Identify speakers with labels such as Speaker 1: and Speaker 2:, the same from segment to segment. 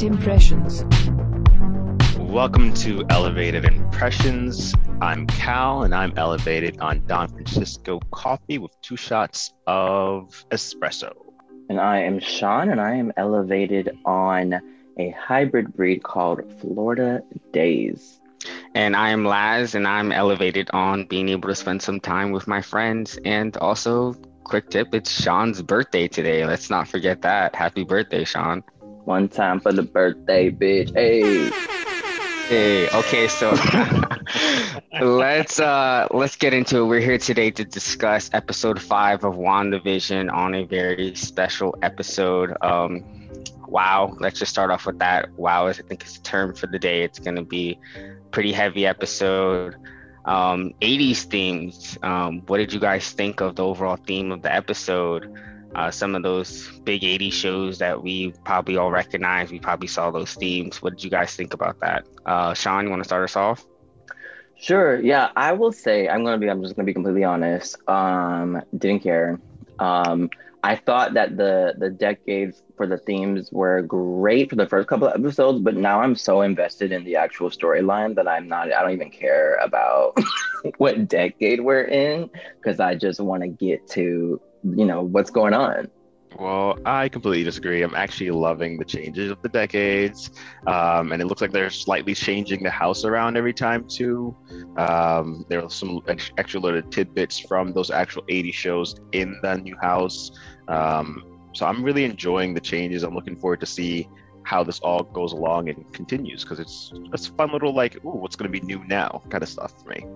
Speaker 1: Welcome Elevated Impressions.
Speaker 2: Welcome to Elevated Impressions. I'm Cal and I'm elevated on Don Francisco coffee with two shots of espresso.
Speaker 3: And I am Sean and I am elevated on a hybrid breed called Florida Days.
Speaker 4: And I am Laz and I'm elevated on being able to spend some time with my friends and also quick tip it's Sean's birthday today. Let's not forget that. Happy birthday, Sean.
Speaker 3: One time for the birthday, bitch. Hey.
Speaker 4: Hey, okay, so let's uh let's get into it. We're here today to discuss episode five of WandaVision on a very special episode. Um wow, let's just start off with that. Wow is I think it's a term for the day. It's gonna be pretty heavy episode um, 80s themes. Um, what did you guys think of the overall theme of the episode? Uh, some of those big 80 shows that we probably all recognize, we probably saw those themes. What did you guys think about that? Uh, Sean, you want to start us off?
Speaker 3: Sure. Yeah, I will say I'm gonna be. I'm just gonna be completely honest. Um, didn't care. Um, I thought that the the decades for the themes were great for the first couple of episodes, but now I'm so invested in the actual storyline that I'm not. I don't even care about what decade we're in because I just want to get to you know what's going on.
Speaker 2: Well, I completely disagree. I'm actually loving the changes of the decades, um, and it looks like they're slightly changing the house around every time too. Um, there are some extra little tidbits from those actual 80 shows in the new house. Um, so I'm really enjoying the changes. I'm looking forward to see how this all goes along and continues because it's it's fun little like, ooh, what's going to be new now kind of stuff for me.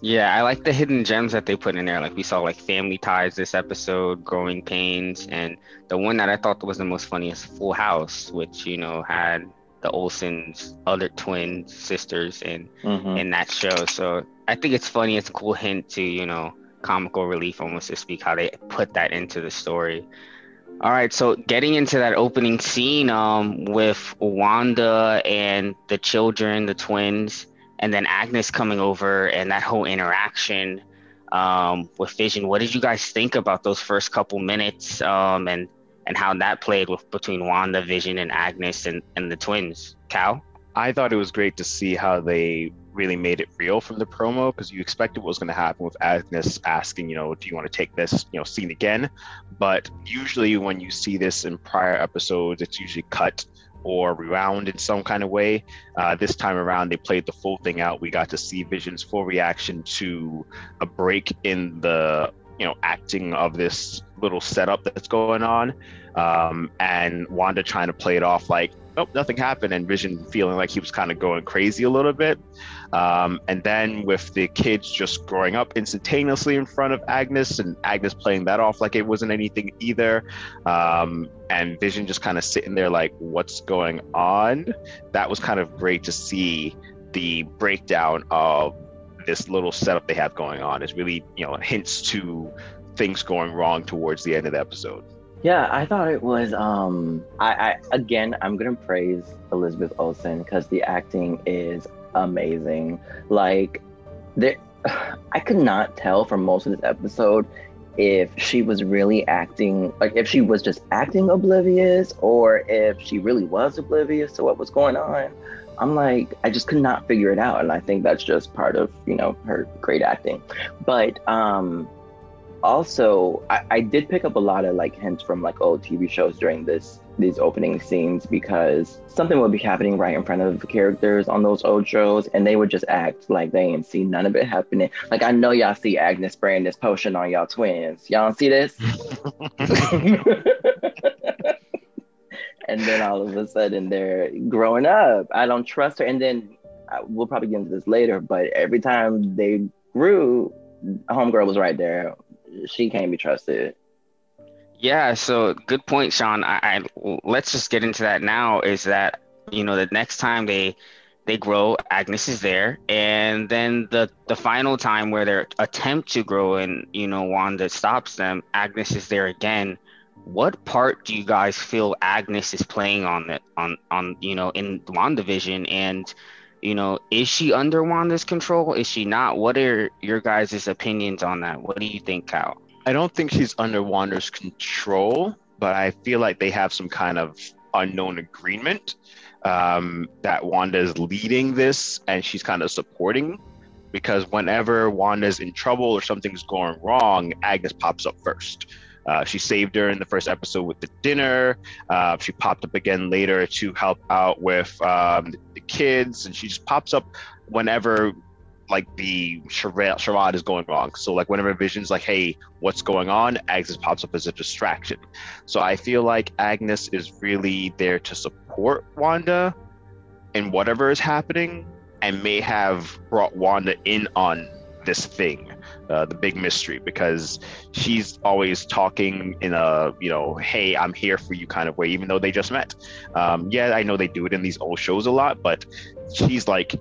Speaker 4: Yeah, I like the hidden gems that they put in there. Like we saw like Family Ties this episode, Growing Pains, and the one that I thought was the most funny is Full House, which you know had the Olsen's other twin sisters in mm-hmm. in that show. So I think it's funny. It's a cool hint to you know comical relief almost to speak how they put that into the story. All right, so getting into that opening scene um, with Wanda and the children, the twins and then Agnes coming over and that whole interaction um, with Vision. What did you guys think about those first couple minutes um, and and how that played with between Wanda, Vision, and Agnes and, and the twins? Cal?
Speaker 2: I thought it was great to see how they really made it real from the promo because you expected what was going to happen with Agnes asking, you know, do you want to take this, you know, scene again? But usually when you see this in prior episodes, it's usually cut or rewound in some kind of way. Uh, this time around, they played the full thing out. We got to see Vision's full reaction to a break in the you know acting of this little setup that's going on, um, and Wanda trying to play it off like oh, nothing happened, and Vision feeling like he was kind of going crazy a little bit. Um, and then with the kids just growing up instantaneously in front of Agnes, and Agnes playing that off like it wasn't anything either, um, and Vision just kind of sitting there like, what's going on? That was kind of great to see the breakdown of this little setup they have going on. It really, you know, hints to things going wrong towards the end of the episode.
Speaker 3: Yeah, I thought it was. Um, I, I again, I'm gonna praise Elizabeth Olsen because the acting is amazing. Like, there, I could not tell from most of this episode if she was really acting, like if she was just acting oblivious or if she really was oblivious to what was going on. I'm like, I just could not figure it out, and I think that's just part of you know her great acting. But um, also I, I, did pick up a lot of like hints from like old tv shows during this these opening scenes because something would be happening right in front of the characters on those old shows and they would just act like they ain't see none of it happening. Like i know y'all see agnes spraying this potion on y'all twins. Y'all see this? And then all of a sudden they're growing up. I don't trust her. And then uh, we'll probably get into this later but every time they grew homegirl was right there she can't be trusted.
Speaker 4: Yeah, so good point, Sean. I, I let's just get into that now. Is that you know the next time they they grow, Agnes is there, and then the the final time where they attempt to grow and you know Wanda stops them, Agnes is there again. What part do you guys feel Agnes is playing on it on on you know in WandaVision and you know, is she under Wanda's control? Is she not? What are your guys' opinions on that? What do you think, Cal?
Speaker 2: I don't think she's under Wanda's control, but I feel like they have some kind of unknown agreement um, that Wanda is leading this and she's kind of supporting because whenever Wanda's in trouble or something's going wrong, Agnes pops up first. Uh, she saved her in the first episode with the dinner. Uh, she popped up again later to help out with um, kids, and she just pops up whenever like the charade, is going wrong. So like whenever Vision's like, "Hey, what's going on?" Agnes pops up as a distraction. So I feel like Agnes is really there to support Wanda in whatever is happening, and may have brought Wanda in on this thing, uh, the big mystery, because she's always talking in a you know, "Hey, I'm here for you" kind of way, even though they just met. Um, yeah, I know they do it in these old shows a lot, but she's like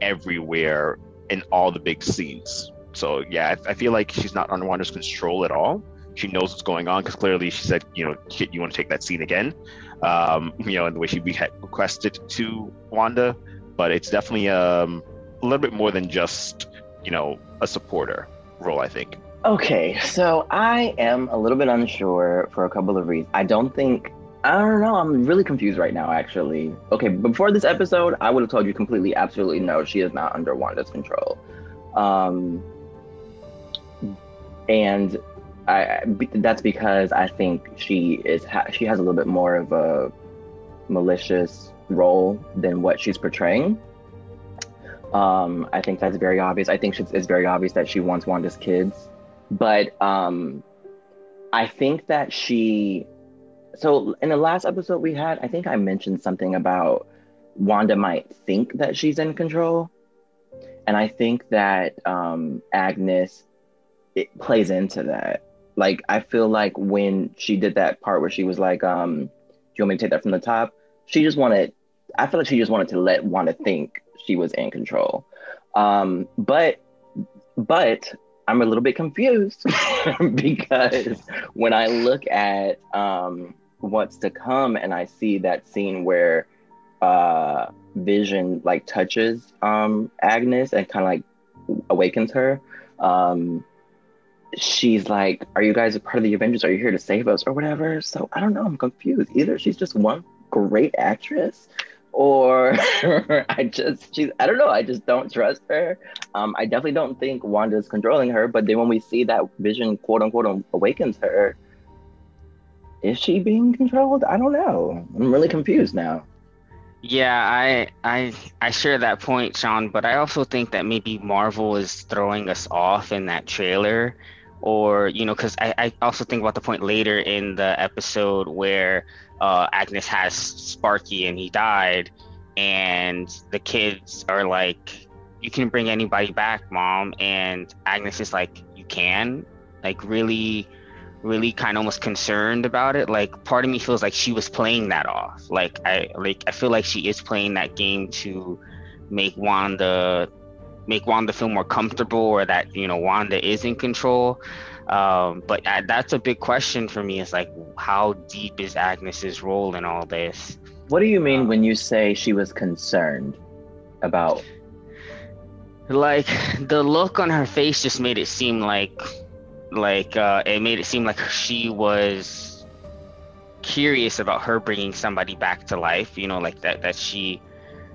Speaker 2: everywhere in all the big scenes. So yeah, I, I feel like she's not under Wanda's control at all. She knows what's going on because clearly she said, you know, Kit, you want to take that scene again, um, you know, in the way she requested to Wanda. But it's definitely um, a little bit more than just, you know, a supporter role. I think.
Speaker 3: Okay, so I am a little bit unsure for a couple of reasons. I don't think I don't know. I'm really confused right now, actually. Okay, before this episode, I would have told you completely, absolutely no, she is not under Wanda's control. Um, and I that's because I think she is ha- she has a little bit more of a malicious role than what she's portraying. Um, I think that's very obvious. I think it's very obvious that she wants Wanda's kids, but um, I think that she so in the last episode we had, I think I mentioned something about Wanda might think that she's in control. And I think that um, Agnes it plays into that. Like I feel like when she did that part where she was like, um, "Do you want me to take that from the top?" She just wanted. I feel like she just wanted to let Wanda think she was in control. Um, but but I'm a little bit confused because when I look at um, what's to come and I see that scene where uh Vision like touches um Agnes and kind of like awakens her. Um she's like, Are you guys a part of the Avengers? Are you here to save us or whatever? So I don't know, I'm confused. Either she's just one great actress or I just she's I don't know, I just don't trust her. Um I definitely don't think Wanda's controlling her, but then when we see that Vision quote unquote awakens her, is she being controlled? I don't know. I'm really confused now.
Speaker 4: Yeah, I I I share that point, Sean, but I also think that maybe Marvel is throwing us off in that trailer or you know because I, I also think about the point later in the episode where uh, agnes has sparky and he died and the kids are like you can bring anybody back mom. And agnes is like you can. Like really really kind of almost concerned about it. Like part of me feels like she was playing that off. Like i like i feel like she is playing that game to make wanda make wanda feel more comfortable or that you know wanda is in control um, but I, that's a big question for me is like how deep is agnes's role in all this?
Speaker 3: What do you mean um, when you say she was concerned about
Speaker 4: like the look on her face just made it seem like like uh, it made it seem like she was curious about her bringing somebody back to life you know like that that she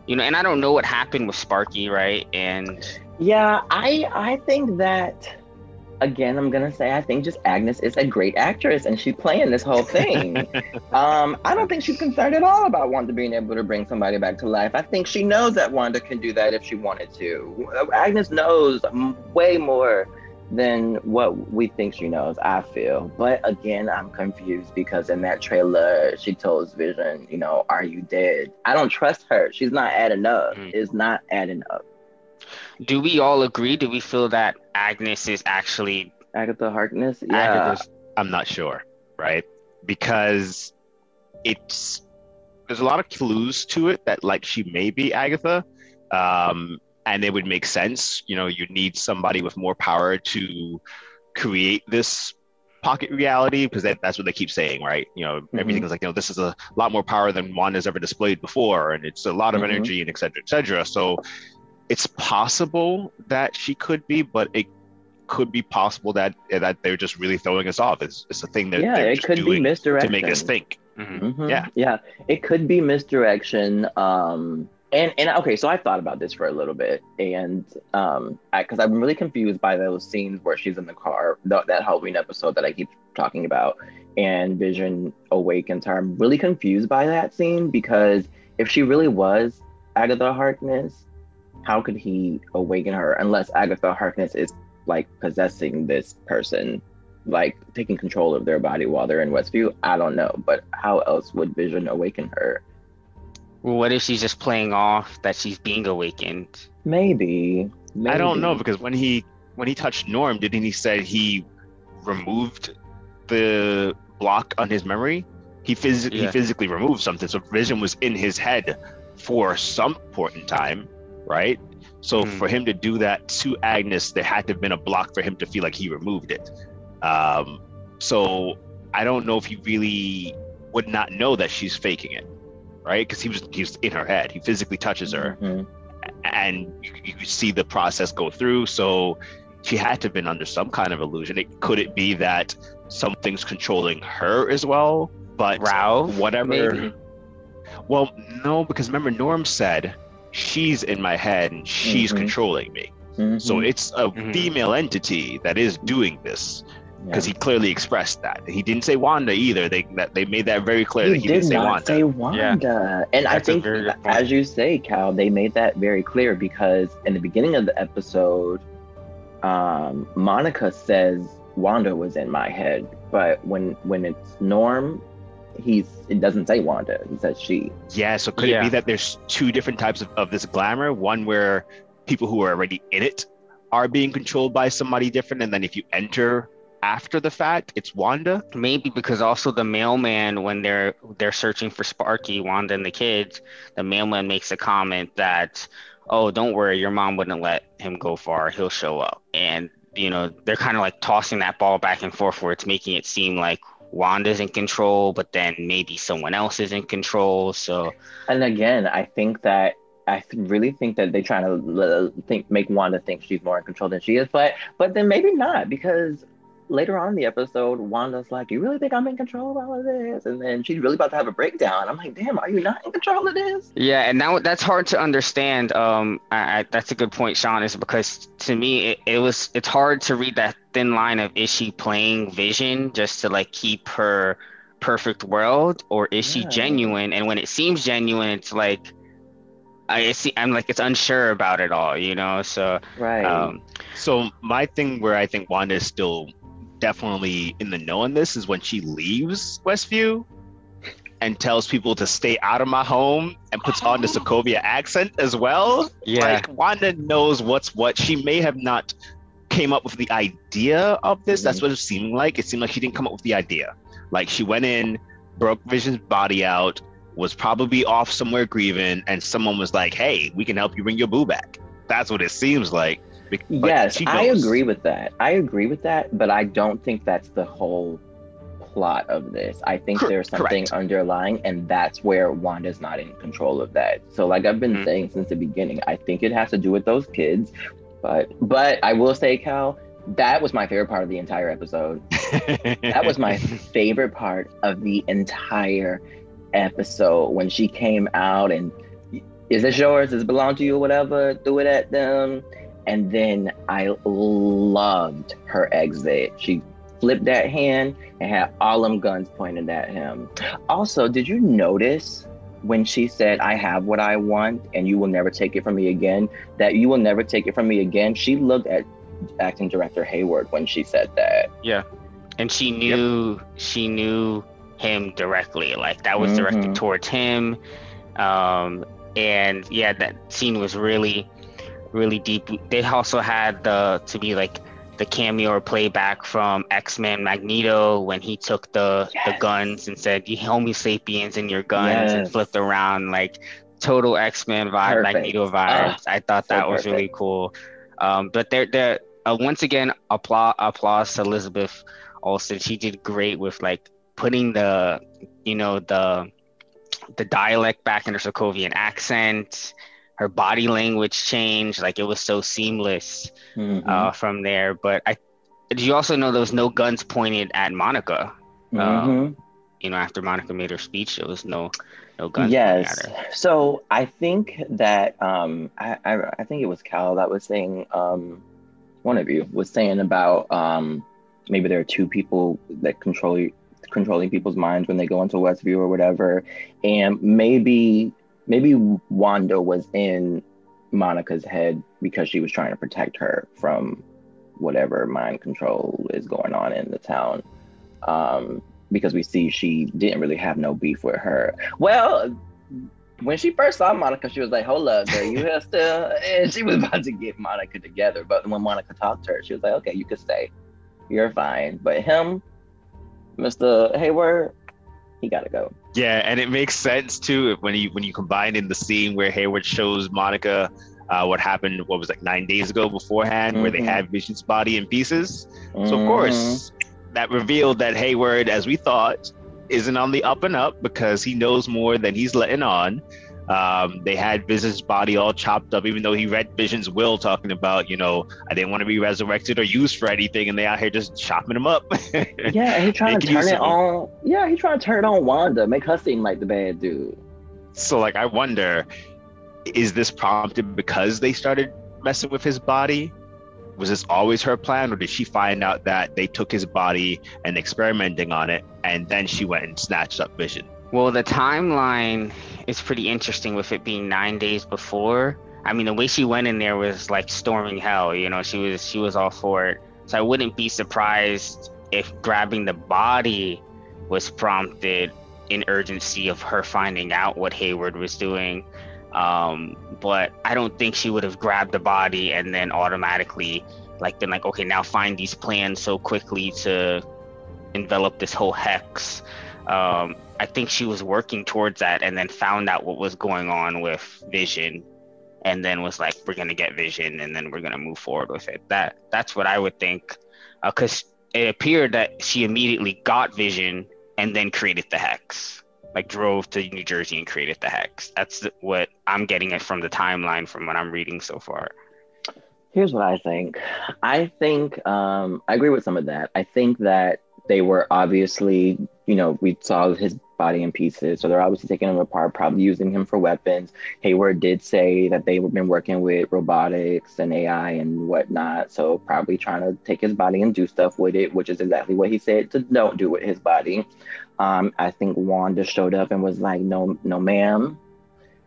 Speaker 4: you know and i don't know what happened with sparky right? And
Speaker 3: yeah i i think that again i'm gonna say i think just agnes is a great actress and she's playing this whole thing um i don't think she's concerned at all about wanda being able to bring somebody back to life i think she knows that wanda can do that if she wanted to agnes knows way more than what we think she knows, I feel. But again, I'm confused because in that trailer, she tells Vision, you know, are you dead? I don't trust her. She's not adding up. Mm. It's not adding up.
Speaker 4: Do we all agree? Do we feel that Agnes is actually
Speaker 3: Agatha Harkness?
Speaker 2: Yeah. Agatha's, I'm not sure, right? Because it's there's a lot of clues to it that like she may be Agatha. Um, and it would make sense. You know, you need somebody with more power to create this pocket reality because that, that's what they keep saying, right? You know, mm-hmm. everything is like, you know, this is a lot more power than one has ever displayed before, and it's a lot of mm-hmm. energy and et cetera, et cetera. So it's possible that she could be, but it could be possible that that they're just really throwing us off. It's, it's a thing that
Speaker 3: yeah, it could be misdirection
Speaker 2: to make us think.
Speaker 4: Mhm.
Speaker 3: Mhm.
Speaker 2: Yeah.
Speaker 3: yeah. It could be misdirection. Um, and and okay, so I thought about this for a little bit, and um, because I'm really confused by those scenes where she's in the car, th- that Halloween episode that I keep talking about, and Vision awakens her. I'm really confused by that scene because if she really was Agatha Harkness, how could he awaken her unless Agatha Harkness is like possessing this person? like taking control of their body while they're in Westview. I don't know, but how else would Vision awaken her?
Speaker 4: Well, what if she's just playing off that she's being awakened?
Speaker 3: Maybe.
Speaker 2: I don't know because when he when he touched Norm, didn't he say he removed the block on his memory? He phys- he physically removed something, so Vision was in his head for some point in time, right? So
Speaker 4: Mhm.
Speaker 2: for him to do that to Agnes, there had to have been a block for him to feel like he removed it. Um, so I don't know if he really would not know that she's faking it, right? Because he was he was in her head. He physically touches her
Speaker 3: Mhm.
Speaker 2: and you, you see the process go through. So she had to have been under some kind of illusion. It could it be that something's controlling her as well? But
Speaker 4: Ralph,
Speaker 2: whatever.
Speaker 4: maybe?
Speaker 2: Well, no, because remember Norm said she's in my head and she's
Speaker 3: Mhm.
Speaker 2: controlling me. So
Speaker 3: Mhm.
Speaker 2: it's a
Speaker 4: Mhm.
Speaker 2: female entity that is doing this because
Speaker 3: Yeah.
Speaker 2: he clearly expressed that. He didn't say Wanda either. They that they made that very clear
Speaker 3: He
Speaker 2: that he
Speaker 3: did
Speaker 2: didn't say
Speaker 3: not
Speaker 2: Wanda.
Speaker 3: say Wanda. And I
Speaker 4: That's a
Speaker 3: think,
Speaker 4: very good point.
Speaker 3: as you say, Cal, they made that very clear because in the beginning of the episode, um, Monica says Wanda was in my head, but when when it's Norm, he's it doesn't say Wanda. He says she.
Speaker 2: Yeah, so could it be that there's two different types of, of this glamour? One where people who are already in it are being controlled by somebody different, and then if you enter after the fact, it's Wanda.
Speaker 4: maybe because also the mailman when they're they're searching for Sparky, Wanda, and the kids, the mailman makes a comment that, "Oh, don't worry, your mom wouldn't let him go far. He'll show up." And you know they're kind of like tossing that ball back and forth, where it's making it seem like Wanda's in control, but then maybe someone else is in control. So
Speaker 3: And again, I think that I really think that they're trying to think make Wanda think she's more in control than she is, but but then maybe not because later on in the episode, Wanda's like, "You really think I'm in control of all of this?" And then she's really about to have a breakdown. I'm like, "Damn, are you not in control of this?"
Speaker 4: Yeah, and now that's hard to understand. Um, I, I, that's a good point, Sean. Is because to me, it, it was it's hard to read that thin line of is she playing Vision just to like keep her perfect world, or is she genuine? And when it seems genuine, it's like I see. I'm like it's unsure about it all, you know. So
Speaker 3: Right.
Speaker 4: um,
Speaker 2: So my thing where I think Wanda is still definitely in the know on this is when she leaves Westview and tells people to stay out of my home and puts on the oh. Sokovia accent as well.
Speaker 4: yeah,
Speaker 2: Like Wanda knows what's what. She may have not came up with the idea of this. That's mm-hmm. what it seemed like. It seemed like she didn't come up with the idea. Like she went in, broke Vision's body out, was probably off somewhere grieving, and someone was like, "Hey, we can help you bring your boo back." That's what it seems like.
Speaker 3: Yes, I agree with that. I agree with that, but I don't think that's the whole plot of this. I think
Speaker 2: Cor-
Speaker 3: there's something
Speaker 2: correct.
Speaker 3: underlying, and that's where Wanda's not in control of that. So, like I've been
Speaker 2: Mhm.
Speaker 3: saying since the beginning, I think it has to do with those kids. But, but I will say, Cal, that was my favorite part of the entire episode. That was my favorite part of the entire episode when she came out and is this yours? Does it belong to you or whatever? Threw it at them. And then I loved her exit. She flipped that hand and had all them guns pointed at him. Also, did you notice when she said, I have what I want and you will never take it from me again? That you will never take it from me again. She looked at acting director Hayward when she said that. Yeah.
Speaker 4: And she knew she knew him directly. Like that was directed
Speaker 3: Mhm.
Speaker 4: towards him. Um, and yeah, that scene was really, really deep. They also had the to be like the cameo or playback from X Men Magneto when he took the the guns and said, "You Homo sapiens in your guns," and flipped around like total X Men vibe,
Speaker 3: Perfect.
Speaker 4: Magneto vibes. I thought
Speaker 3: so
Speaker 4: that was really cool. Um, but there, there. Uh, once again, applause, applause to Elizabeth Olsen. She did great with like putting the, you know, the, the dialect back in her Sokovian accent. Her body language changed. Like it was so seamless
Speaker 3: Mhm.
Speaker 4: uh, from there. But I, did you also know there was no guns pointed at Monica?
Speaker 3: Mhm.
Speaker 4: you know, after Monica made her speech, there was no no guns.
Speaker 3: Yes.
Speaker 4: her.
Speaker 3: So I think that um, I, I I think it was Cal that was saying um, one of you was saying about um, maybe there are two people that control controlling people's minds when they go into Westview or whatever, and maybe maybe Wanda was in Monica's head because she was trying to protect her from whatever mind control is going on in the town. Um, because we see she didn't really have no beef with her. Well, when she first saw Monica, she was like, "Hold up, girl, you here still?" And she was about to get Monica together. But when Monica talked to her, she was like, "Okay, you can stay. You're fine." But him, Mr. Hayward, he gotta go.
Speaker 2: Yeah, and it makes sense too when you when you combine in the scene where Hayward shows Monica uh, what happened. What was like nine days ago beforehand, where they
Speaker 3: Mhm.
Speaker 2: had Vision's body in pieces. So of
Speaker 3: Mhm.
Speaker 2: course, that revealed that Hayward, as we thought, isn't on the up and up because he knows more than he's letting on. Um, they had Vision's body all chopped up, even though he read Vision's will talking about, you know, I didn't want to be resurrected or used for anything, and they out here just chopping him up.
Speaker 3: Yeah, he trying to turn it on. Yeah, he trying to turn it on Wanda, make her seem like the bad dude.
Speaker 2: so, like, I wonder, is this prompted because they started messing with his body? Was this always her plan, or did she find out that they took his body and experimenting on it, and then she went and snatched up Vision?
Speaker 4: Well, the timeline is pretty interesting with it being nine days before. I mean, the way she went in there was like storming hell. You know, she was she was all for it. So I wouldn't be surprised if grabbing the body was prompted in urgency of her finding out what Hayward was doing. Um, but I don't think she would have grabbed the body and then automatically like been like, okay, now find these plans so quickly to envelop this whole hex. Um, I think she was working towards that and then found out what was going on with Vision and then was like, we're gonna get Vision and then we're gonna move forward with it. That that's what I would think, because it appeared that she immediately got Vision and then created the hex, like drove to New Jersey and created the hex. That's what I'm getting it from the timeline from what I'm reading so far.
Speaker 3: Here's what I think. I think um, I agree with some of that. I think that they were obviously, you know, we saw his body in pieces, so they're obviously taking him apart, probably using him for weapons. Hayward did say that they've been working with robotics and AI and whatnot, so probably trying to take his body and do stuff with it, which is exactly what he said to don't do with his body. Um, I think Wanda showed up and was like, "No, no, ma'am."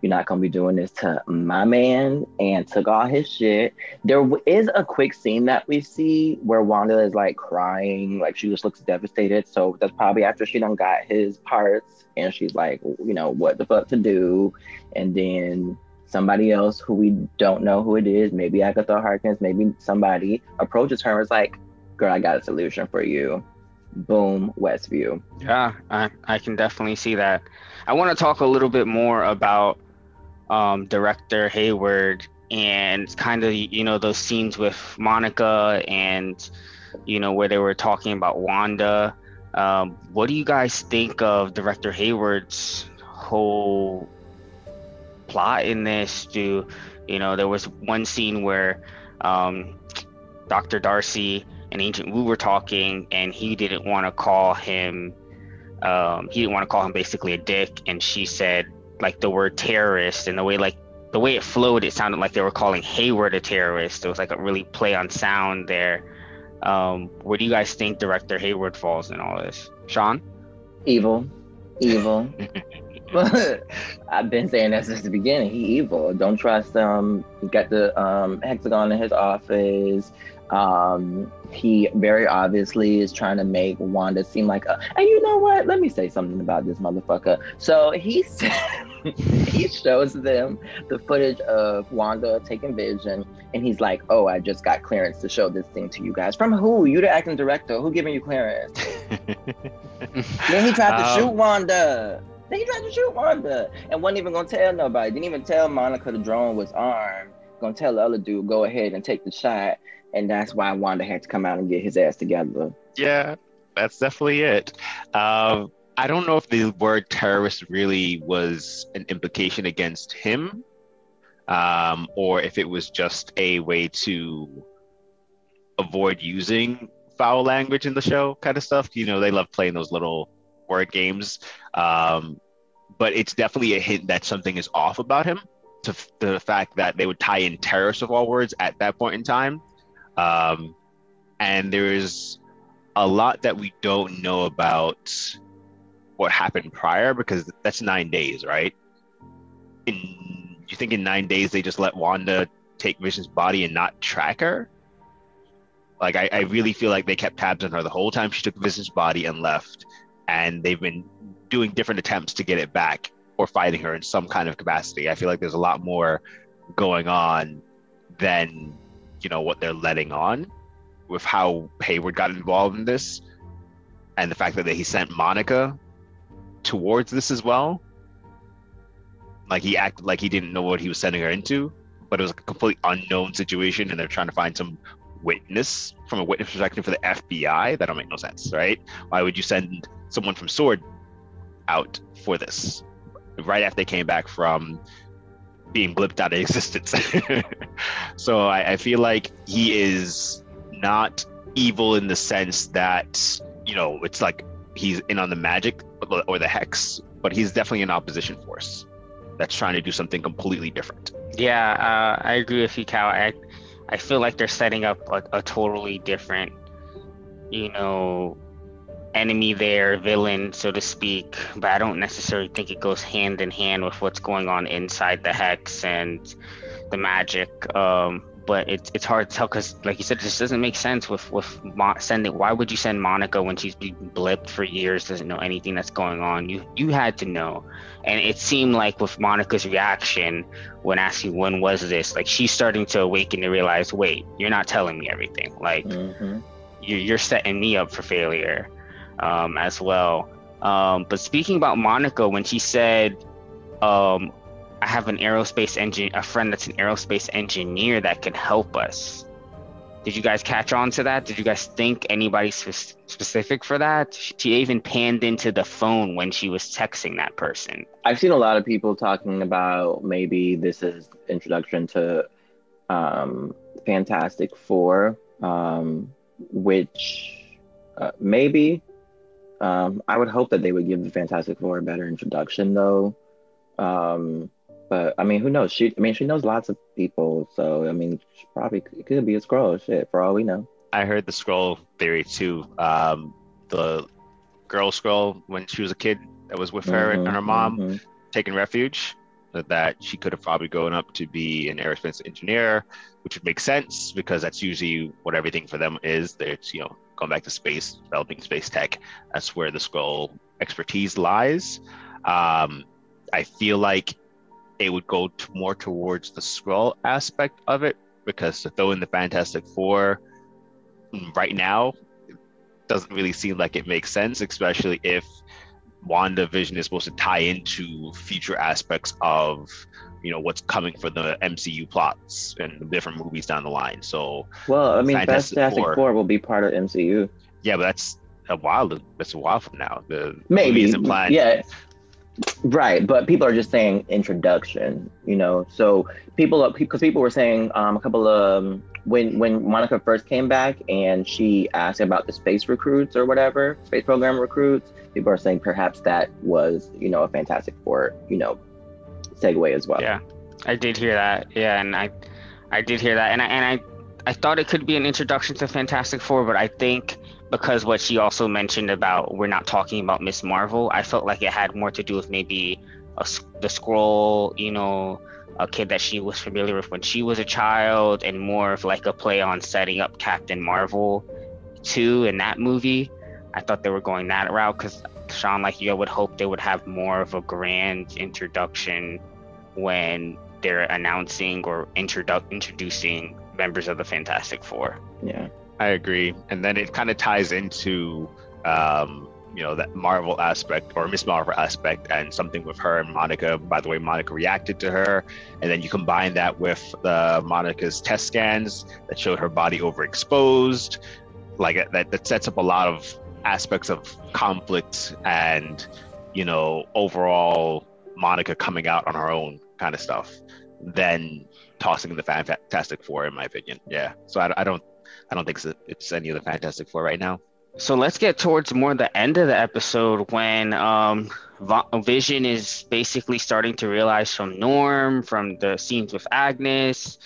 Speaker 3: You're not gonna be doing this to my man, and took all his shit there w- is a quick scene that we see where Wanda is like crying, like she just looks devastated. So that's probably after she done got his parts, and she's like, you know, what the fuck to do. And then somebody else who we don't know who it is, maybe Agatha Harkness, maybe somebody approaches her and is like, "Girl, I got a solution for you." Boom, Westview.
Speaker 4: Yeah, I, I can definitely see that. I want to talk a little bit more about um, director Hayward and kind of you know those scenes with Monica and you know where they were talking about Wanda. Um, what do you guys think of director Hayward's whole plot in this? Do you know there was one scene where um, Dr. Darcy and Agent Woo were talking, and he didn't want to call him. Um, he didn't want to call him basically a dick, and she said like the word terrorist, and the way like the way it flowed, it sounded like they were calling Hayward a terrorist. It was like a really play on sound there. Um, where do you guys think director Hayward falls in all this? Sean?
Speaker 3: Evil, evil. I've been saying that since the beginning. He evil. Don't trust him. He got the um, hexagon in his office. Um, he very obviously is trying to make Wanda seem like a. And you know what? Let me say something about this motherfucker. So he he shows them the footage of Wanda taking Vision, and he's like, "Oh, I just got clearance to show this thing to you guys. From who? You the acting director? Who giving you clearance?" Then he tried to
Speaker 2: Um,
Speaker 3: shoot Wanda. Then he tried to shoot Wanda and wasn't even gonna tell nobody. Didn't even tell Monica the drone was armed. Gonna tell the other dude go ahead and take the shot, and that's why Wanda had to come out and get his ass together.
Speaker 2: Yeah, that's definitely it. Um, I don't know if the word terrorist really was an implication against him, um, or if it was just a way to avoid using foul language in the show, kind of stuff. You know, they love playing those little word games. Um, but it's definitely a hint that something is off about him. To f- the fact that they would tie in terrorists of all words at that point in time, um, and there is a lot that we don't know about what happened prior because that's nine days, right? In you think in nine days they just let Wanda take Vision's body and not track her? Like I, I really feel like they kept tabs on her the whole time she took Vision's body and left, and they've been doing different attempts to get it back or fighting her in some kind of capacity. I feel like there's a lot more going on than you know what they're letting on with how Hayward got involved in this and the fact that he sent Monica towards this as well. Like he acted like he didn't know what he was sending her into, but it was a complete unknown situation and they're trying to find some witness from a witness perspective for the FBI. That don't make no sense, right? Why would you send someone from Sword out for this? Right after they came back from being blipped out of existence. so I, I feel like he is not evil in the sense that you know it's like he's in on the magic or the hex, but he's definitely an opposition force that's trying to do something completely different.
Speaker 4: Yeah, uh, I agree with you, Cal. I, I feel like they're setting up a, a totally different, you know, enemy there, villain, so to speak. But I don't necessarily think it goes hand in hand with what's going on inside the hex and the magic. Um, but it's it's hard to tell because, like you said, it just doesn't make sense with with Mo- sending. Why would you send Monica when she's been blipped for years, doesn't know anything that's going on? You you had to know, and it seemed like with Monica's reaction when asking when was this, like she's starting to awaken to realize, wait, you're not telling me everything. Like
Speaker 3: Mhm.
Speaker 4: you're you're setting me up for failure, um, as well. Um, but speaking about Monica, when she said, um, I have an aerospace engine, a friend that's an aerospace engineer that can help us. Did you guys catch on to that? Did you guys think anybody spe- specific for that? She even panned into the phone when she was texting that person.
Speaker 3: I've seen a lot of people talking about maybe this is introduction to um, Fantastic Four, um, which uh, maybe um, I would hope that they would give the Fantastic Four a better introduction, though. Um, but I mean, who knows? She, I mean, she knows lots of people, so I mean, she probably it could be a Skrull. Shit, for all we know.
Speaker 2: I heard the Skrull theory too. Um, the girl Skrull when she was a kid that was with her and
Speaker 3: Mhm,
Speaker 2: her mom
Speaker 3: mhm.
Speaker 2: taking refuge, that- that she could have probably grown up to be an aerospace engineer, which would make sense because that's usually what everything for them is. They're you know going back to space, developing space tech. That's where the Skrull expertise lies. Um, I feel like it would go more towards the Skrull aspect of it because to throw in the Fantastic Four mm, right now doesn't really seem like it makes sense, especially if WandaVision is supposed to tie into future aspects of you know what's coming for the MCU plots and the different movies down the line. So
Speaker 3: Well, I mean,
Speaker 2: Fantastic Four.
Speaker 3: Four will be part of MCU.
Speaker 2: yeah, but that's a while. That's a while from now. The
Speaker 3: Maybe.
Speaker 2: isn't.
Speaker 3: Yeah. Right, but people are just saying introduction, you know. So people, because people were saying um, a couple of um, when when Monica first came back and she asked about the space recruits or whatever, space program recruits. People are saying perhaps that was, you know, a Fantastic Four, you know, segue as well.
Speaker 4: Yeah, I did hear that. Yeah, and I, I did hear that, and I and I, I thought it could be an introduction to Fantastic Four, but I think because what she also mentioned about we're not talking about Miss Marvel, I felt like it had more to do with maybe a, the Skrull, you know, a kid that she was familiar with when she was a child, and more of like a play on setting up Captain Marvel, too, in that movie. I thought they were going that route because Sean, like you, I would hope they would have more of a grand introduction when they're announcing or introdu- introducing members of the Fantastic Four.
Speaker 3: Yeah.
Speaker 2: I agree. And then it kind of ties into, um, you know, that Marvel aspect or Miss Marvel aspect and something with her and Monica. By the way, Monica reacted to her. And then you combine that with uh, Monica's test scans that showed her body overexposed. Like that, that sets up a lot of aspects of conflict and, you know, overall Monica coming out on her own kind of stuff. Then tossing the Fantastic Four, in my opinion. Yeah. So I, I don't I don't think it's, it's any of the Fantastic Four right now.
Speaker 4: So let's get towards more the end of the episode when um, Vision is basically starting to realize from Norm, from the scenes with Agnes,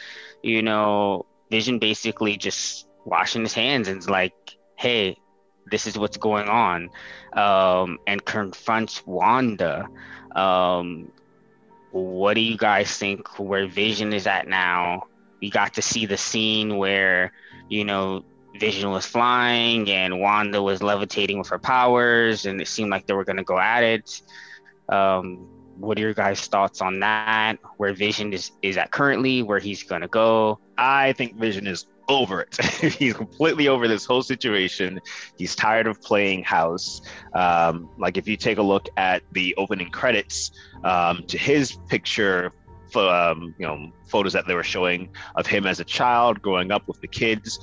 Speaker 4: you know, Vision basically just washing his hands and is like, hey, this is what's going on, um, and confronts Wanda. Um, what do you guys think where Vision is at now? We got to see the scene where, you know, Vision was flying and Wanda was levitating with her powers, and it seemed like they were going to go at it. Um, what are your guys' thoughts on that? Where Vision is is at currently, where he's going to go?
Speaker 2: I think Vision is over it. he's completely over this whole situation. He's tired of playing house. Um, like if you take a look at the opening credits um, to his picture, um, you know, photos that they were showing of him as a child growing up with the kids.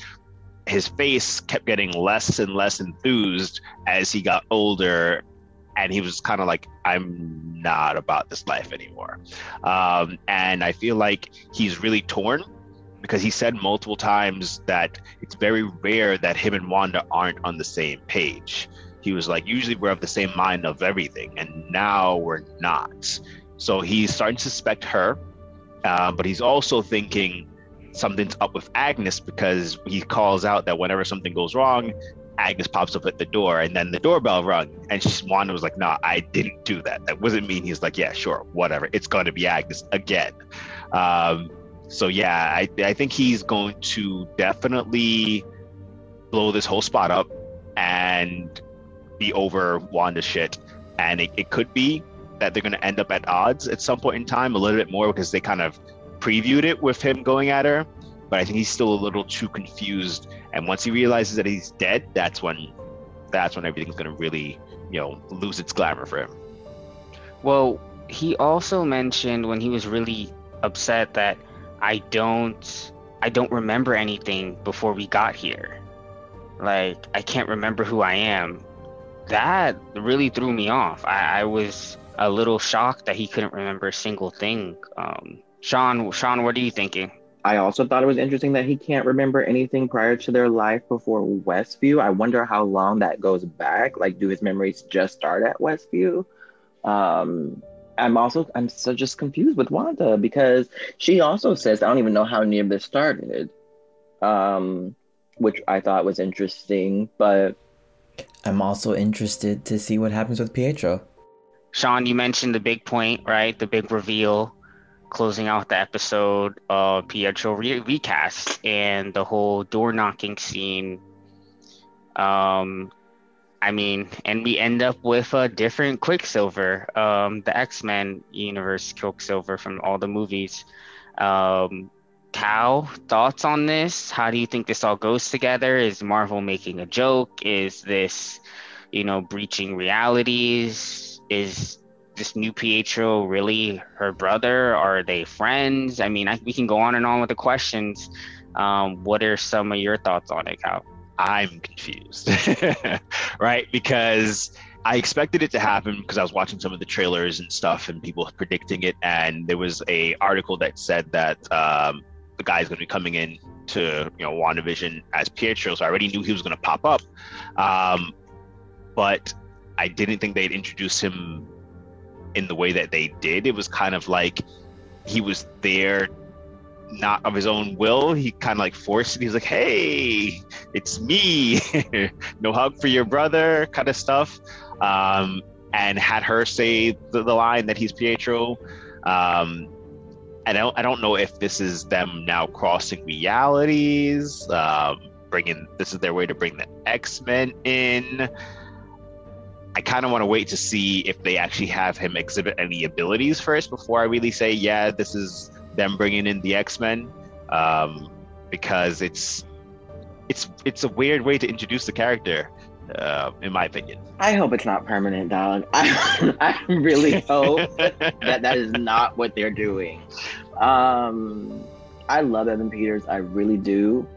Speaker 2: His face kept getting less and less enthused as he got older and he was kind of like i'm not about this life anymore um, and i feel like he's really torn because he said multiple times that it's very rare that him and Wanda aren't on the same page. He was like, usually we're of the same mind of everything, and now we're not. So he's starting to suspect her, uh, but he's also thinking something's up with Agnes because he calls out that whenever something goes wrong, Agnes pops up at the door, and then the doorbell rung, and she, Wanda was like, "No, nah, I didn't do that. That wasn't me." he's like, "Yeah, sure, whatever. It's going to be Agnes again." Um, so yeah, I, I think he's going to definitely blow this whole spot up and be over Wanda shit. And it, it could be that they're going to end up at odds at some point in time, a little bit more because they kind of previewed it with him going at her. But I think he's still a little too confused. And once he realizes that he's dead, that's when that's when everything's going to really, you know, lose its glamour for him.
Speaker 4: Well, he also mentioned when he was really upset that I don't I don't remember anything before we got here. Like I can't remember who I am. That really threw me off. I, I was a little shocked that he couldn't remember a single thing. Um, Sean, Sean, what are you thinking?
Speaker 3: I also thought it was interesting that he can't remember anything prior to their life before Westview. I wonder how long that goes back. Like, do his memories just start at Westview? Um, I'm also I'm so just confused with Wanda because she also says I don't even know how any of this started, um, which I thought was interesting. But
Speaker 5: I'm also interested to see what happens with Pietro.
Speaker 4: Sean, you mentioned the big point, right? The big reveal, closing out the episode of Pietro re- recast and the whole door knocking scene. Um, I mean, and we end up with a different Quicksilver, um, the X Men universe Quicksilver from all the movies. Um, Cal, thoughts on this? How do you think this all goes together? Is Marvel making a joke? Is this, you know, breaching realities? Is this new Pietro really her brother? Are they friends? I mean, I, we can go on and on with the questions. Um, what are some of your thoughts on it, Cal?
Speaker 2: I'm confused, right? Because I expected it to happen because I was watching some of the trailers and stuff and people predicting it. And there was a article that said that um, the guy's going to be coming in to, you know, WandaVision as Pietro. So I already knew he was going to pop up. Um, but I didn't think they'd introduce him in the way that they did. It was kind of like he was there not of his own will. He kind of like forced it. He's like, "Hey, it's me. no hug for your brother," kind of stuff. Um, and had her say the, the line that he's Pietro. Um, I don't I don't know if this is them now crossing realities, um, bringing this is their way to bring the X Men in. I kind of want to wait to see if they actually have him exhibit any abilities first before I really say, yeah, this is them bringing in the X Men, um, because it's it's it's a weird way to introduce the character, uh, in my opinion.
Speaker 3: I hope it's not permanent, dog. I, I really hope that that is not what they're doing. Um, I love Evan Peters, I really do,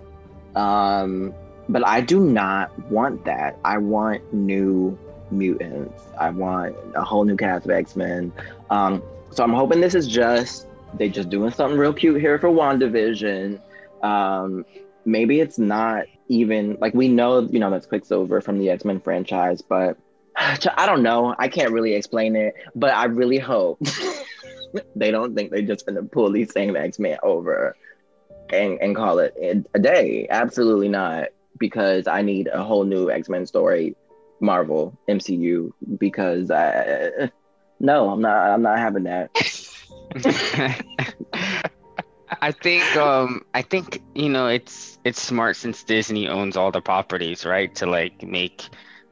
Speaker 3: um, but I do not want that. I want new mutants. I want a whole new cast of X Men. Um, so I'm hoping this is just they just doing something real cute here for WandaVision. Um, maybe it's not even like we know you know that's Quicksilver from the X Men franchise, but I don't know. I can't really explain it, but I really hope they don't think they're just gonna pull these same X Men over and and call it a day. Absolutely not, because I need a whole new X Men story, Marvel MCU. Because I no, I'm not. I'm not having that.
Speaker 4: I think um I think you know it's it's smart since Disney owns all the properties, right? To like make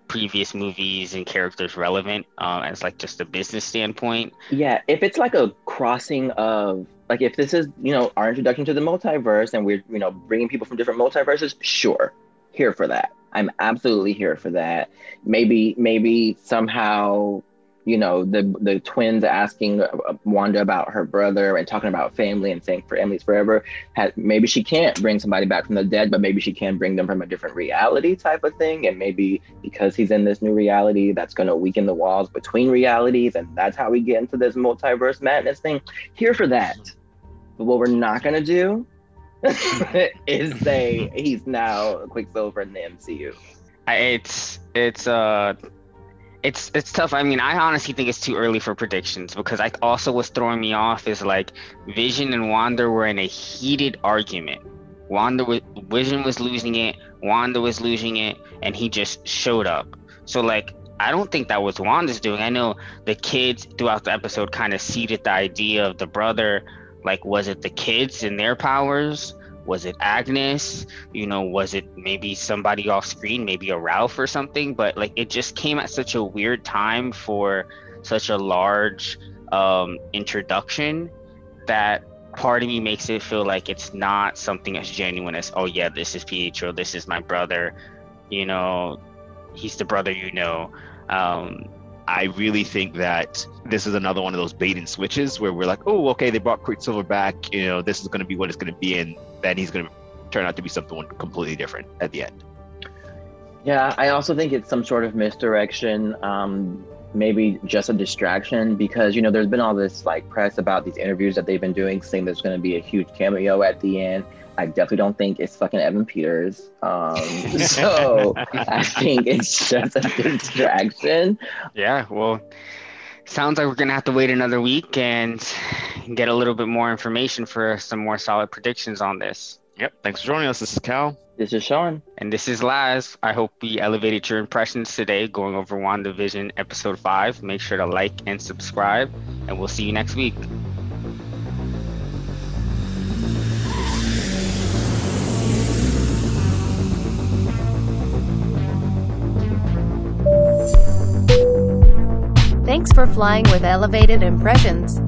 Speaker 4: previous movies and characters relevant um, as like just a business standpoint.
Speaker 3: Yeah, if it's like a crossing of like if this is you know our introduction to the multiverse and we're you know bringing people from different multiverses, sure, here for that. I'm absolutely here for that. Maybe maybe somehow you know the the twins asking uh, Wanda about her brother and talking about family and saying for Emily's forever. Had, maybe she can't bring somebody back from the dead, but maybe she can bring them from a different reality type of thing. And maybe because he's in this new reality, that's going to weaken the walls between realities, and that's how we get into this multiverse madness thing. Here for that. But what we're not going to do is say he's now Quicksilver in the MCU.
Speaker 4: It's it's uh it's it's tough. I mean, I honestly think it's too early for predictions because I also was throwing me off is like Vision and Wanda were in a heated argument. Wanda was Vision was losing it, Wanda was losing it, and he just showed up. So like I don't think that was Wanda's doing. I know the kids throughout the episode kind of seeded the idea of the brother. Like, was it the kids and their powers? Was it Agnes? You know, was it maybe somebody off screen, maybe a Ralph or something? But like it just came at such a weird time for such a large um, introduction that part of me makes it feel like it's not something as genuine as, oh yeah, this is Pietro, this is my brother, you know, he's the brother you know. Um,
Speaker 2: I really think that this is another one of those bait and switches where we're like, oh, okay, they brought Quicksilver back. You know, this is going to be what it's going to be, and then he's going to turn out to be something completely different at the end.
Speaker 3: Yeah, I also think it's some sort of misdirection, um, maybe just a distraction because you know there's been all this like press about these interviews that they've been doing, saying there's going to be a huge cameo at the end. I definitely don't think it's fucking Evan Peters. Um, so I think it's just a distraction.
Speaker 4: Yeah, well, sounds like we're gonna have to wait another week and get a little bit more information for some more solid predictions on this.
Speaker 2: Yep. Thanks for joining us. This is Cal.
Speaker 3: This is Sean.
Speaker 4: And this is Laz. I hope we elevated your impressions today going over WandaVision episode 5. Make sure to like and subscribe, and we'll see you next week.
Speaker 6: Thanks for flying with Elevated Impressions.